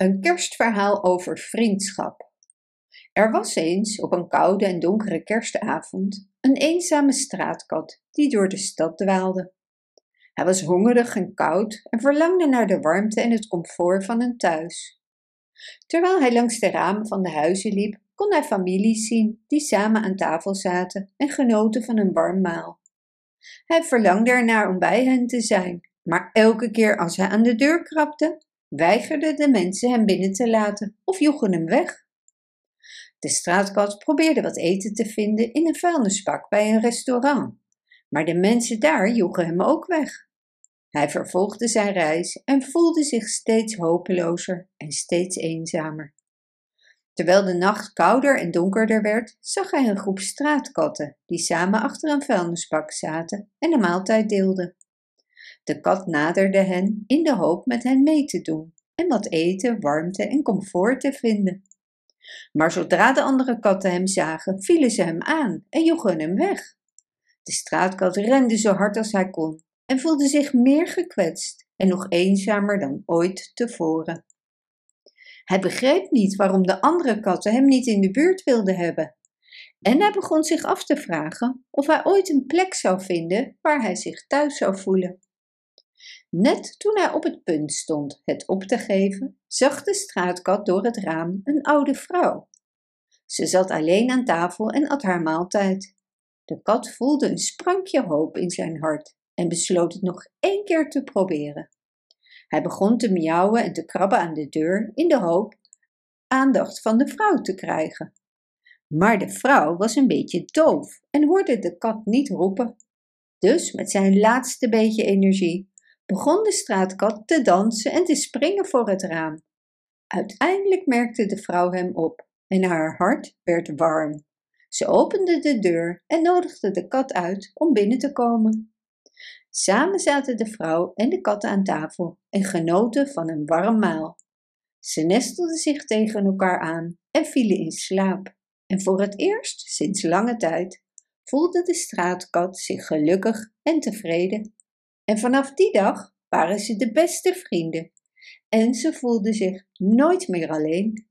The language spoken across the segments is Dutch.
Een kerstverhaal over vriendschap. Er was eens, op een koude en donkere kerstavond, een eenzame straatkat die door de stad dwaalde. Hij was hongerig en koud en verlangde naar de warmte en het comfort van een thuis. Terwijl hij langs de ramen van de huizen liep, kon hij families zien die samen aan tafel zaten en genoten van een warm maal. Hij verlangde ernaar om bij hen te zijn, maar elke keer als hij aan de deur krabde, weigerden de mensen hem binnen te laten of joegen hem weg. De straatkat probeerde wat eten te vinden in een vuilnisbak bij een restaurant, maar de mensen daar joegen hem ook weg. Hij vervolgde zijn reis en voelde zich steeds hopelozer en steeds eenzamer. Terwijl de nacht kouder en donkerder werd, zag hij een groep straatkatten die samen achter een vuilnisbak zaten en een maaltijd deelden. De kat naderde hen in de hoop met hen mee te doen en wat eten, warmte en comfort te vinden. Maar zodra de andere katten hem zagen, vielen ze hem aan en joegen hem weg. De straatkat rende zo hard als hij kon en voelde zich meer gekwetst en nog eenzamer dan ooit tevoren. Hij begreep niet waarom de andere katten hem niet in de buurt wilden hebben. En hij begon zich af te vragen of hij ooit een plek zou vinden waar hij zich thuis zou voelen. Net toen hij op het punt stond het op te geven, zag de straatkat door het raam een oude vrouw. Ze zat alleen aan tafel en at haar maaltijd. De kat voelde een sprankje hoop in zijn hart en besloot het nog één keer te proberen. Hij begon te miauwen en te krabben aan de deur in de hoop aandacht van de vrouw te krijgen. Maar de vrouw was een beetje doof en hoorde de kat niet roepen. Dus met zijn laatste beetje energie begon de straatkat te dansen en te springen voor het raam. Uiteindelijk merkte de vrouw hem op en haar hart werd warm. Ze opende de deur en nodigde de kat uit om binnen te komen. Samen zaten de vrouw en de kat aan tafel en genoten van een warm maal. Ze nestelden zich tegen elkaar aan en vielen in slaap. En voor het eerst sinds lange tijd voelde de straatkat zich gelukkig en tevreden. En vanaf die dag waren ze de beste vrienden en ze voelden zich nooit meer alleen.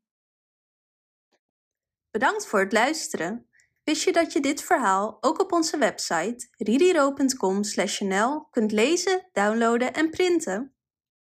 Bedankt voor het luisteren. Wist je dat je dit verhaal ook op onze website ririro.com/nl kunt lezen, downloaden en printen?